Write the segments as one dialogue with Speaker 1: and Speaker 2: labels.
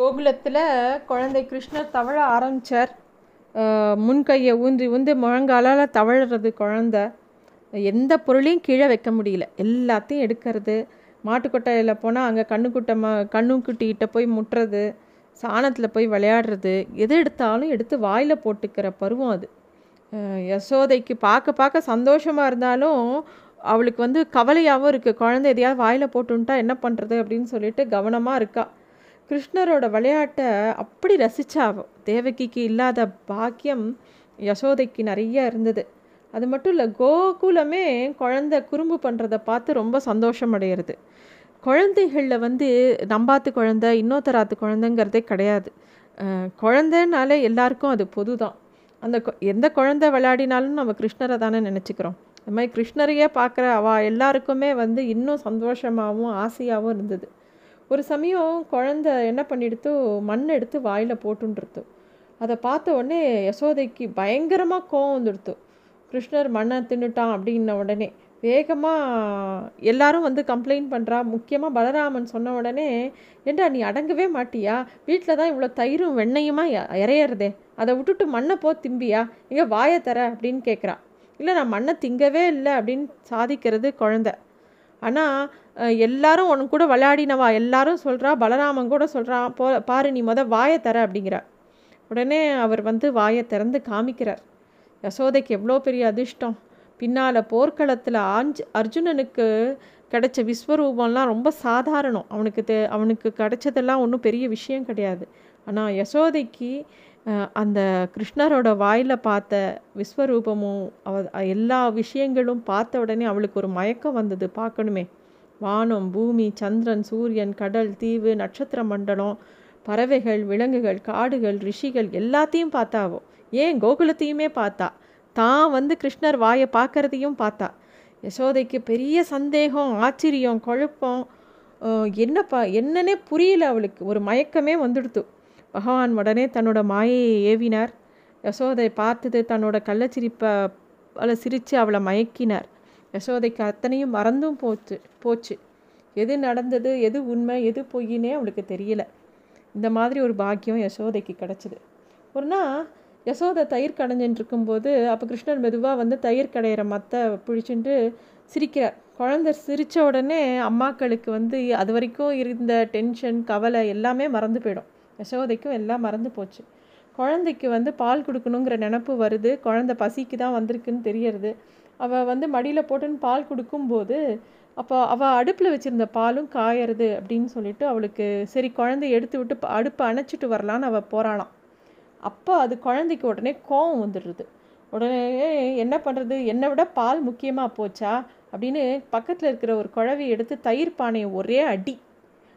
Speaker 1: கோகுலத்தில் குழந்தை கிருஷ்ணர் தவழ ஆரம்பித்தார் முன்கையை ஊன்றி ஊந்து முழங்காலால் தவழுறது குழந்த. எந்த பொருளையும் கீழே வைக்க முடியல. எல்லாத்தையும் எடுக்கிறது. மாட்டுக்கொட்டையில் போனால் அங்கே கண்ணுக்குட்டை ம கண்ணுக்குட்டிகிட்ட போய் முட்டுறது சாணத்தில் போய் விளையாடுறது எது எடுத்தாலும் எடுத்து வாயில் போட்டுக்கிற பருவம் அது. யசோதைக்கு பார்க்க பார்க்க சந்தோஷமாக இருந்தாலும் அவளுக்கு வந்து கவலையாகவும் இருக்குது குழந்தை எதையாவது வாயில் போட்டுன்ட்டா என்ன பண்ணுறது அப்படின்னு சொல்லிட்டு கவனமாக இருக்கா. கிருஷ்ணரோட விளையாட்டை அப்படி ரசித்தாவோ தேவகிக்கு இல்லாத பாக்கியம் யசோதைக்கு நிறைய இருந்தது. அது மட்டும் இல்லை கோகுலமே குழந்த குறும்பு பண்ணுறத பார்த்து ரொம்ப சந்தோஷம் அடையிறது குழந்தைகளில் வந்து நம்பாத்து குழந்த இன்னொருத்தராத்து குழந்தைங்கிறதே கிடையாது. குழந்தைனாலே எல்லாருக்கும் அது பொது தான் அந்த கொ- எந்த குழந்தை விளையாடினாலும் நம்ம கிருஷ்ணரை தானே நினச்சிக்கிறோம். அது மாதிரி கிருஷ்ணரையே பார்க்குற அவ எல்லாருக்குமே வந்து இன்னும் சந்தோஷமாகவும் ஆசையாகவும் இருந்தது. ஒரு சமயம் குழந்த என்ன பண்ணிடுத்து மண் எடுத்து வாயில் போட்டுன்றது அதை பார்த்த உடனே யசோதைக்கு பயங்கரமாக கோவம் வந்துடுத்து. கிருஷ்ணர் மண்ணை தின்னுட்டான் அப்படின்ன உடனே வேகமாக எல்லாரும் வந்து கம்ப்ளைண்ட் பண்ணுறா முக்கியமாக பலராமன் சொன்ன உடனே ஏண்டா நீ அடங்கவே மாட்டியா? வீட்டில் தான் இவ்வளோ தயிரும் வெண்ணையுமா இ- இறையறதே அதை விட்டுட்டு மண்ணை போ திம்பியா? இங்கே வாயை தர அப்படின்னு கேட்குறா இல்லை நான் மண்ணை திங்கவே இல்லை அப்படின்னு சாதிக்கிறது குழந்த. ஆனால் எல்லாரும் உன் கூட விளையாடினவா? எல்லாரும் சொல்கிறா பலராமன் கூட சொல்கிறான் போ பாரு நீ மொதல் வாயை தர அப்படிங்கிறார். உடனே அவர் வந்து வாயை திறந்து காமிக்கிறார். யசோதைக்கு எவ்வளோ பெரிய அதிர்ஷ்டம். பின்னால் போர்க்களத்தில் ஆஞ்சு அர்ஜுனனுக்கு கிடைச்ச விஸ்வரூபம்லாம் ரொம்ப சாதாரணம். அவனுக்கு தே அவனுக்கு கிடைச்சதெல்லாம் ஒன்றும் பெரிய விஷயம் கிடையாது. ஆனால் யசோதைக்கு அந்த கிருஷ்ணரோட வாயில் பார்த்த விஸ்வரூபமும் அவ எல்லா விஷயங்களும் பார்த்த உடனே அவளுக்கு ஒரு மயக்கம் வந்தது. பார்க்கணுமே. வானம் பூமி சந்திரன் சூரியன் கடல் தீவு நட்சத்திர மண்டலம் பறவைகள் விலங்குகள் காடுகள் ரிஷிகள் எல்லாத்தையும் பார்த்தாவோ? ஏன் கோகுலத்தையுமே பார்த்தா? தான் வந்து கிருஷ்ணர் வாயை பார்க்கறதையும் பார்த்தா? யசோதைக்கு பெரிய சந்தேகம் ஆச்சரியம் குழப்பம். என்னப்பா என்னன்னே புரியல அவளுக்கு. ஒரு மயக்கமே வந்துடுத்து. பகவான் உடனே தன்னோட மாயையை ஏவினார். யசோதை பார்த்தது தன்னோட கள்ளச்சிரிப்பை அவளை சிரித்து அவளை மயக்கினார். யசோதைக்கு அத்தனையும் மறந்தும் போச்சு போச்சு. எது நடந்தது எது உண்மை எது பொய்யினே அவளுக்கு தெரியல. இந்த மாதிரி ஒரு பாக்கியம் யசோதைக்கு கிடச்சிது. ஒரு நாள் யசோதை தயிர் கடைஞ்சின்னு இருக்கும்போது அப்போ கிருஷ்ணர் மெதுவாக வந்து தயிர் கடையிற மத்தை பிடிச்சிட்டு சிரிக்கிறார். குழந்தை சிரித்த உடனே அம்மாக்களுக்கு வந்து அது வரைக்கும் இருந்த டென்ஷன் கவலை எல்லாமே மறந்து போயிடும். யசோதைக்கும் எல்லாம் மறந்து போச்சு. குழந்தைக்கு வந்து பால் கொடுக்கணுங்கிற நினப்பு வருது. குழந்தை பசிக்கு தான் வந்திருக்குன்னு தெரியறது. அவள் வந்து மடியில் போட்டுன்னு பால் கொடுக்கும்போது அப்போ அவள் அடுப்பில் வச்சுருந்த பாலும் காயறது அப்படின்னு சொல்லிட்டு அவளுக்கு சரி குழந்தைய எடுத்து விட்டு ப- அடுப்பை அணைச்சிட்டு வரலான்னு அவள் போகிறாளாம் அப்போ அது குழந்தைக்கு உடனே கோவம் வந்துடுது. உடனே என்ன பண்ணுறது என்னை விட பால் முக்கியமாக போச்சா? அப்படின்னு பக்கத்தில் இருக்கிற ஒரு குழவி எடுத்து தயிர் பானையை ஒரே அடி.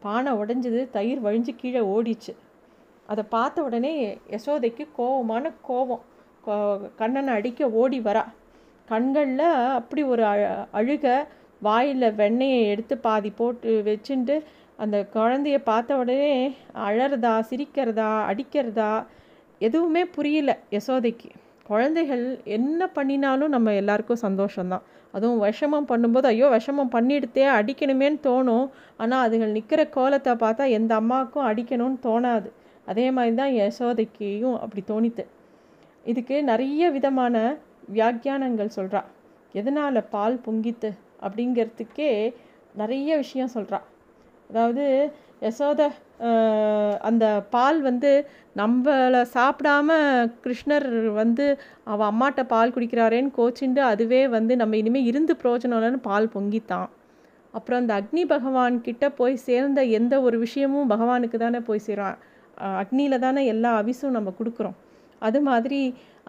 Speaker 1: பானை உடஞ்சது தயிர் வழிஞ்சு கீழே ஓடிச்சு. அதை பார்த்த உடனே யசோதைக்கு கோவமான கோவம் கோ- கண்ணனை அடிக்க ஓடி வரா. கண்களில் அப்படி ஒரு அழ- அழுக வாயில் வெண்ணெயை எடுத்து பாதி போட்டு வச்சுட்டு அந்த குழந்தைய பார்த்த உடனே அழறதா சிரிக்கிறதா அடிக்கிறதா எதுவுமே புரியல யசோதைக்கு. குழந்தைகள் என்ன பண்ணினாலும் நம்ம எல்லாருக்கும் சந்தோஷம்தான். அதுவும் விஷமம் பண்ணும்போது ஐயோ விஷமம் பண்ணிடுத்தே அடிக்கணுமேன்னு தோணும். ஆனால் அதுகள் நிற்கிற கோலத்தை பார்த்தா எந்த அம்மாவுக்கும் அடிக்கணும்னு தோணாது. அதே மாதிரி தான் யசோதைக்கும் அப்படி தோணித்து. இதுக்கு நிறைய விதமான வியாக்கியானங்கள் சொல்கிறா எதனால் பால் பொங்கித்து? அப்படிங்கிறதுக்கே நிறைய விஷயம் சொல்கிறா அதாவது யசோத அந்த பால் வந்து நம்மளை சாப்பிடாம கிருஷ்ணர் வந்து அவள் அம்மாட்ட பால் குடிக்கிறாரேன்னு கோச்சிண்டு அதுவே வந்து நம்ம இனிமேல் இருந்து பிரயோஜனம் இல்லைன்னு பால் பொங்கித்தான். அப்புறம் அந்த அக்னி பகவான் கிட்ட போய் சேர்ந்த எந்த ஒரு விஷயமும் பகவானுக்கு தானே போய் சேரும். அக்னியில் தானே எல்லா அவிசும் நம்ம கொடுக்குறோம். அது மாதிரி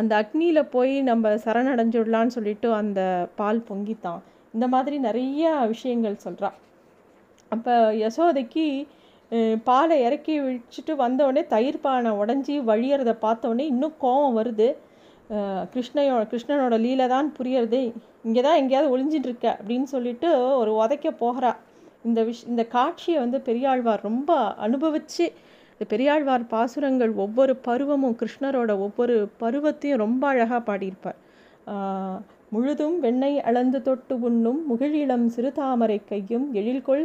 Speaker 1: அந்த அக்னியில் போய் நம்ம சரணடைஞ்சிடலான்னு சொல்லிட்டு அந்த பால் பொங்கித்தான். இந்த மாதிரி நிறைய விஷயங்கள் சொல்கிறா அப்போ யசோதைக்கு பாலை இறக்கி வச்சுட்டு வந்தவுடனே தயிர் பானை உடஞ்சி வழியறதை பார்த்தோடனே இன்னும் கோவம் வருது. கிருஷ்ணையோ கிருஷ்ணனோட லீலை தான் புரியறது. இங்கே தான் எங்கேயாவது ஒளிஞ்சிட்டு இருக்க அப்படின்னு சொல்லிட்டு ஒரு உதைக்க போகிறா. இந்த விஷ் இந்த காட்சியை வந்து பெரியாழ்வார் ரொம்ப அனுபவித்து இந்த பெரியாழ்வார் பாசுரங்கள் ஒவ்வொரு பருவமும் கிருஷ்ணரோட ஒவ்வொரு பருவத்தையும் ரொம்ப அழகாக பாடியிருப்பார். முழுதும் வெண்ணெய் அளந்து தொட்டு உண்ணும் முகிழிளம் சிறுதாமரை கையும் எழில்கொள்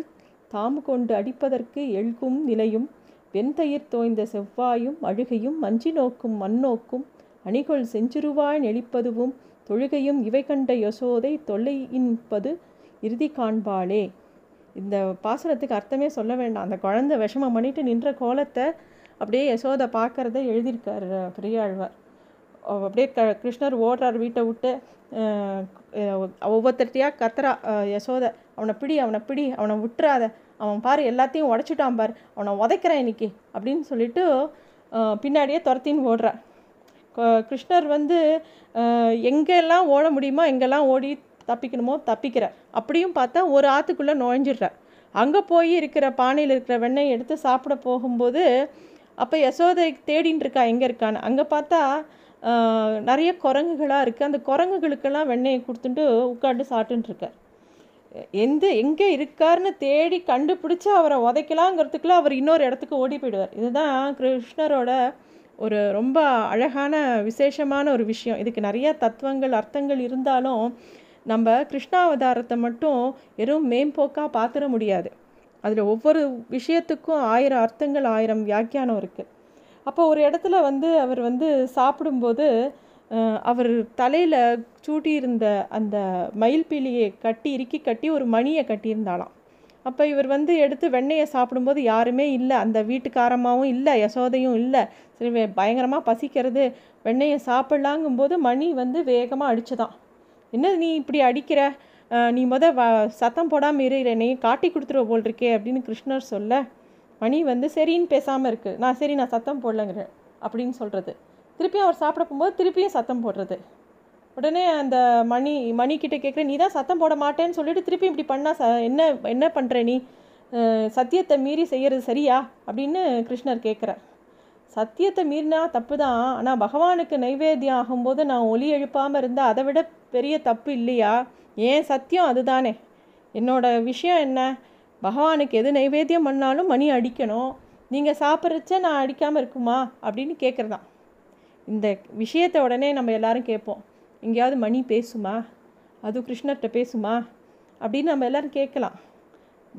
Speaker 1: தாம் கொண்டு அடிப்பதற்கு எழுகும் நிலையும் வெண்தயிர் தோய்ந்த செவ்வாயும் அழுகையும் மஞ்சி நோக்கும் மண்ணோக்கும் அணிகொள் செஞ்சிருவாய் நெளிப்பதுவும் தொழுகையும் இவை கண்ட யசோதை தொல்லையின்பது இறுதி காண்பாளே. இந்த பாசுரத்துக்கு அர்த்தமே சொல்ல வேண்டாம். அந்த குழந்தை விஷமம் பண்ணிட்டு நின்ற கோலத்தை அப்படியே யசோதை பார்க்கறத எழுதியிருக்கார் பெரியாழ்வார். அப்படியே க கிருஷ்ணர் ஓடுறார் வீட்டை விட்டு. அஹ், கத்துறா யசோதை. அவனை பிடி அவனை பிடி அவனை விட்டுறாத. அவன் பாரு எல்லாத்தையும் உடச்சிட்டான் பார். அவனை உதைக்கிறான் இன்னைக்கு அப்படின்னு சொல்லிட்டு பின்னாடியே துரத்தின்னு ஓடுறார் கிருஷ்ணர் வந்து எங்கெல்லாம் ஓட முடியுமோ எங்கெல்லாம் ஓடி தப்பிக்கணுமோ தப்பிக்கிற. அப்படியும் பார்த்தா ஒரு ஆற்றுக்குள்ளே நுழைஞ்சிடுற. அங்கே போய் இருக்கிற பானையில் இருக்கிற வெண்ணெய் எடுத்து சாப்பிட போகும்போது அப்போ யசோதை தேடின்னு இருக்கா எங்கே இருக்கான்னு? அங்கே பார்த்தா நிறைய குரங்குகளாக இருக்குது அந்த குரங்குகளுக்கெல்லாம் வெண்ணெயை கொடுத்துட்டு உட்காந்து சாப்பிட்டுருக்கார் எந்த எங்கே இருக்காருன்னு தேடி கண்டுபிடிச்சி அவரை உதைக்கலாங்கிறதுக்குள்ள அவர் இன்னொரு இடத்துக்கு ஓடி போயிடுவார். இதுதான் கிருஷ்ணரோட ஒரு ரொம்ப அழகான விசேஷமான ஒரு விஷயம். இதுக்கு நிறைய தத்துவங்கள் அர்த்தங்கள் இருந்தாலும் நம்ம கிருஷ்ணாவதாரத்தை மட்டும் வெறும் மேம்போக்காக பார்த்துட முடியாது. அதில் ஒவ்வொரு விஷயத்துக்கும் ஆயிரம் அர்த்தங்கள் ஆயிரம் வியாக்கியானம் இருக்குது அப்போ ஒரு இடத்துல வந்து அவர் வந்து சாப்பிடும்போது அவர் தலையில் சூட்டியிருந்த அந்த மயில் பீலியை கட்டி இறுக்கி கட்டி ஒரு மணியை கட்டியிருந்தாலாம் அப்போ இவர் வந்து எடுத்து வெண்ணெயை சாப்பிடும்போது யாருமே இல்லை அந்த வீட்டுக்காரமாகவும் இல்லை யசோதையும் இல்லை. சரி பயங்கரமாக பசிக்கிறது. வெண்ணெயை சாப்பிட்லாங்கும்போது மணி வந்து வேகமாக அடிச்சுதான். என்ன நீ இப்படி அடிக்கிற? நீ முத வ சத்தம் போடாமல் இரு நீ காட்டி கொடுத்துருவ போல் இருக்கே அப்படின்னு கிருஷ்ணர் சொல்ல மணி வந்து சரின்னு பேசாமல் இருக்குது நான் சரி நான் சத்தம் போடலங்கிறேன் அப்படின்னு சொல்கிறது திருப்பியும் அவர் சாப்பிட போகும்போது திருப்பியும் சத்தம் போடுறது. உடனே அந்த மணி மணிக்கிட்ட கேட்குற நீ தான் சத்தம் போட மாட்டேன்னு சொல்லிட்டு திருப்பி இப்படி பண்ணால் ச என்ன என்ன பண்ணுற நீ? சத்தியத்தை மீறி செய்கிறது சரியா? அப்படின்னு கிருஷ்ணர் கேட்குறார் சத்தியத்தை மீறினா தப்பு தான் ஆனால் பகவானுக்கு நைவேத்தியம் ஆகும்போது நான் ஒலி எழுப்பாமல் இருந்தால் அதை விட பெரிய தப்பு இல்லையா? ஏன்? சத்தியம் அதுதானே. என்னோட விஷயம் என்ன? பகவானுக்கு எது நைவேத்தியம் பண்ணாலும் மணி அடிக்கணும். நீங்கள் சாப்பிட்றச்ச நான் அடிக்காமல் இருக்குமா? அப்படின்னு கேட்குறதான் இந்த விஷயத்தை உடனே நம்ம எல்லாரும் கேட்போம். எங்கேயாவது மணி பேசுமா? அது கிருஷ்ணர்கிட்ட பேசுமா? அப்படின்னு நம்ம எல்லாரும் கேட்கலாம்.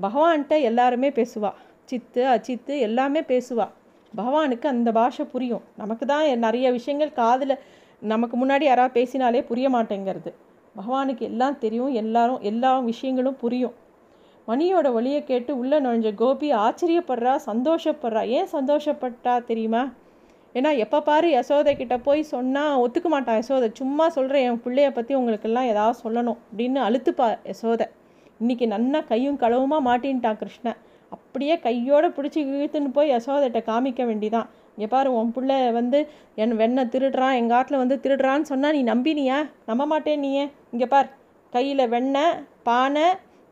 Speaker 1: பகவான்கிட்ட எல்லாருமே பேசுவா. சித்து அச்சித்து எல்லாமே பேசுவாள் பகவானுக்கு அந்த பாஷை புரியும். நமக்கு தான் நிறைய விஷயங்கள் காதில் நமக்கு முன்னாடி யாராவது பேசினாலே புரிய மாட்டேங்கிறது. பகவானுக்கு எல்லாம் தெரியும் எல்லாரும் எல்லா விஷயங்களும் புரியும். மணியோட ஒளியை கேட்டு உள்ளே நுழைஞ்ச கோபி ஆச்சரியப்படுறா சந்தோஷப்படுறா. ஏன் சந்தோஷப்பட்டா தெரியுமா? ஏன்னா எப்போ பாரு யசோதை கிட்ட போய் சொன்னால் ஒத்துக்க மாட்டான் யசோதை சும்மா சொல்கிறேன் என் பிள்ளைய பற்றி உங்களுக்கெல்லாம் ஏதாவது சொல்லணும் அப்படின்னு அழுத்துப்பா யசோதை. இன்றைக்கி நன்னா கையும் களவுமா மாட்டின்ட்டான் கிருஷ்ணன். அப்படியே கையோடு பிடிச்சி இழுத்துன்னு போய் யசோதைட்ட காமிக்க வேண்டிதான். இங்கே பாரு உன் பிள்ளை வந்து என் வெண்ணை திருடுறான் எங்கள் ஆட்டில் வந்து திருடுறான்னு சொன்னால் நீ நம்பினியா? நம்ப மாட்டேன் நீ இங்கே பார் கையில் வெண்ணெய் பானை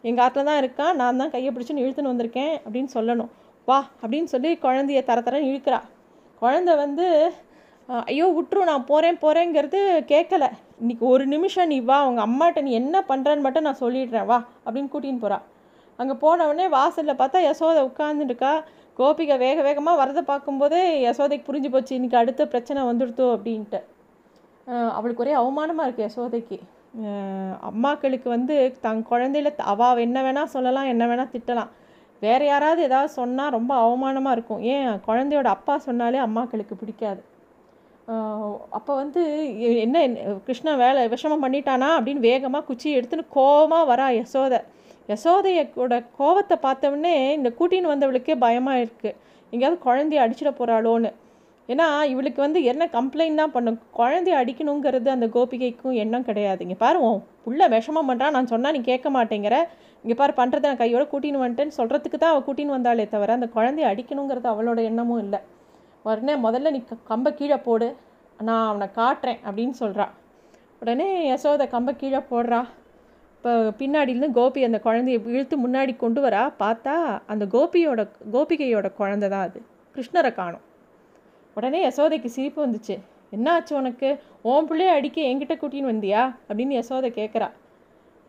Speaker 1: எங்கள் ஆட்டில் தான் இருக்கான் நான் தான் கையை பிடிச்சின்னு இழுத்துன்னு வந்திருக்கேன் அப்படின்னு சொல்லணும். வா அப்படின்னு சொல்லி குழந்தைய தர தரன்னு இழுக்கிறா. குழந்தை வந்து ஐயோ விட்டுரு நான் போகிறேன் போகிறேங்கிறது கேட்கல. இன்றைக்கி ஒரு நிமிஷம் நீ வா உங்கள் அம்மாட்ட நீ என்ன பண்ணுறேன்னு மட்டும் நான் சொல்லிடுறேன் வா அப்படின்னு கூட்டின்னு போகிறா அங்கே போனவுடனே வாசலில் பார்த்தா யசோதை உட்காந்துருக்கா கோபிகை வேக வேகமாக வரதை பார்க்கும்போதே யசோதைக்கு புரிஞ்சு போச்சு இன்றைக்கி அடுத்த பிரச்சனை வந்துடுத்தோ அப்படின்ட்டு. அவளுக்கு ஒரே அவமானமாக இருக்குது யசோதைக்கு. அம்மாக்களுக்கு வந்து தன் குழந்தையில அவா என்ன வேணால் சொல்லலாம் என்ன வேணால் திட்டலாம். வேறு யாராவது ஏதாவது சொன்னால் ரொம்ப அவமானமாக இருக்கும். ஏன்? குழந்தையோட அப்பா சொன்னாலே அம்மாக்களுக்கு பிடிக்காது. அப்போ வந்து என்ன கிருஷ்ணன் வேலை விஷமம் பண்ணிட்டானா அப்படின்னு வேகமாக குச்சி எடுத்துன்னு கோபமாக வரா யசோதை. யசோதையோட கோவத்தை பார்த்தவொடனே இந்த கூட்டின்னு வந்தவளுக்கே பயமாக இருக்குது எங்கேயாவது குழந்தைய அடிச்சிட போகிறாளோன்னு ஏன்னா இவளுக்கு வந்து என்ன கம்ப்ளைண்ட் தான் பண்ணும்? குழந்தைய அடிக்கணுங்கிறது அந்த கோபிகைக்கும் எண்ணம் கிடையாது. இங்கே பாரு உன் புள்ள விஷமம் பண்ணுறான் நான் சொன்னால் நீ கேட்க மாட்டேங்கிற. இங்கே பாரு பண்ணுறத நான் கையோட கூட்டின்னு வந்துட்டேன்னு சொல்கிறதுக்கு தான் அவள் கூட்டின்னு வந்தாளே தவிர அந்த குழந்தைய அடிக்கணுங்கிறது அவளோட எண்ணமும் இல்லை. உடனே முதல்ல நீ க- கம்பை கீழே போடு. நான் அவனை காட்டுறேன் அப்படின்னு சொல்கிறான் உடனே யசோதை கம்பை கீழே போடுறா. இப்போ பின்னாடியிலேருந்து கோபி அந்த குழந்தைய இழுத்து முன்னாடி கொண்டு வரா. பார்த்தா அந்த கோபியோட கோபிகையோட குழந்த தான் அது. கிருஷ்ணரை காணும். உடனே யசோதைக்கு சிரிப்பு வந்துச்சு. என்னாச்சு உனக்கு? ஓன் பிள்ளைய அடிக்க என்கிட்ட கூட்டின்னு வந்தியா? அப்படின்னு யசோதை கேட்குறா.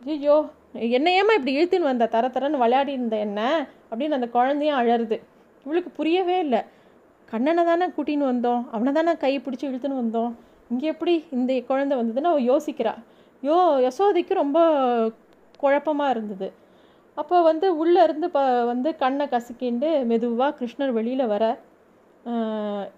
Speaker 1: ஐயோ என்ன ஏமா இப்படி இழுத்துன்னு வந்த? தர தரன்னு விளையாடி இருந்த என்ன? அப்படின்னு அந்த குழந்தையும் அழறுது. இவளுக்கு புரியவே இல்லை. கண்ணனை தானே கூட்டின்னு வந்தோம். அவனை தானே கை பிடிச்சி இழுத்துன்னு வந்தோம். இங்கே எப்படி இந்த குழந்தை வந்ததுன்னு அவள் யோசிக்கிறா. யோ யசோதைக்கு ரொம்ப குழப்பமாக இருந்தது. அப்போ வந்து உள்ளே இருந்து ப வந்து கண்ணை கசக்கிண்டு மெதுவாக கிருஷ்ணர் வெளியில் வர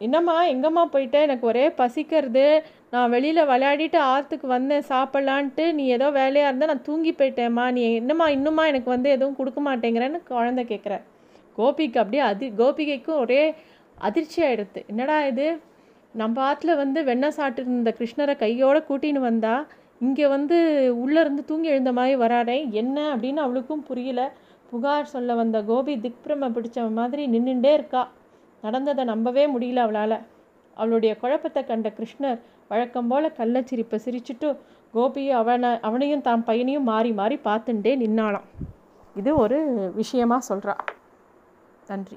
Speaker 1: என்னம்மா எங்கம்மா போயிட்ட? எனக்கு ஒரே பசிக்கிறது. நான் வெளியில் விளையாடிட்டு ஆற்றுக்கு வந்தேன். சாப்பிட்லான்ட்டு நீ ஏதோ வேலையாக இருந்தால் நான் தூங்கி போயிட்டேம்மா. நீ என்னம்மா இன்னுமா எனக்கு வந்து எதுவும் கொடுக்க மாட்டேங்கிறேன்னு குழந்தை கேட்குற கோபிக்கு அப்படியே அதி கோபிகைக்கும் ஒரே அதிர்ச்சி ஆகிடுது என்னடா இது? நம்ம ஆற்றுல வந்து வெண்ணெய் சாப்பிட்டு இருந்த கிருஷ்ணரை கையோடு கூட்டின்னு வந்தால் இங்கே வந்து உள்ளே இருந்து தூங்கி எழுந்த மாதிரி வராடே என்ன அப்படின்னு அவளுக்கும் புரியல. புகார் சொல்ல வந்த கோபி திக்பிரம பிடிச்ச மாதிரி நின்றுண்டே இருக்கா. நடந்ததை நம்பவே முடியல அவளால். அவளுடைய குழப்பத்தை கண்ட கிருஷ்ணர் வழக்கம் போல் கள்ளச்சிரிப்பை சிரிச்சுட்டு கோபியை அவனை அவனையும் தான் பையனையும் மாறி மாறி பார்த்துட்டே நின்னாளாம். இது ஒரு விஷயமாக சொல்கிறா நன்றி.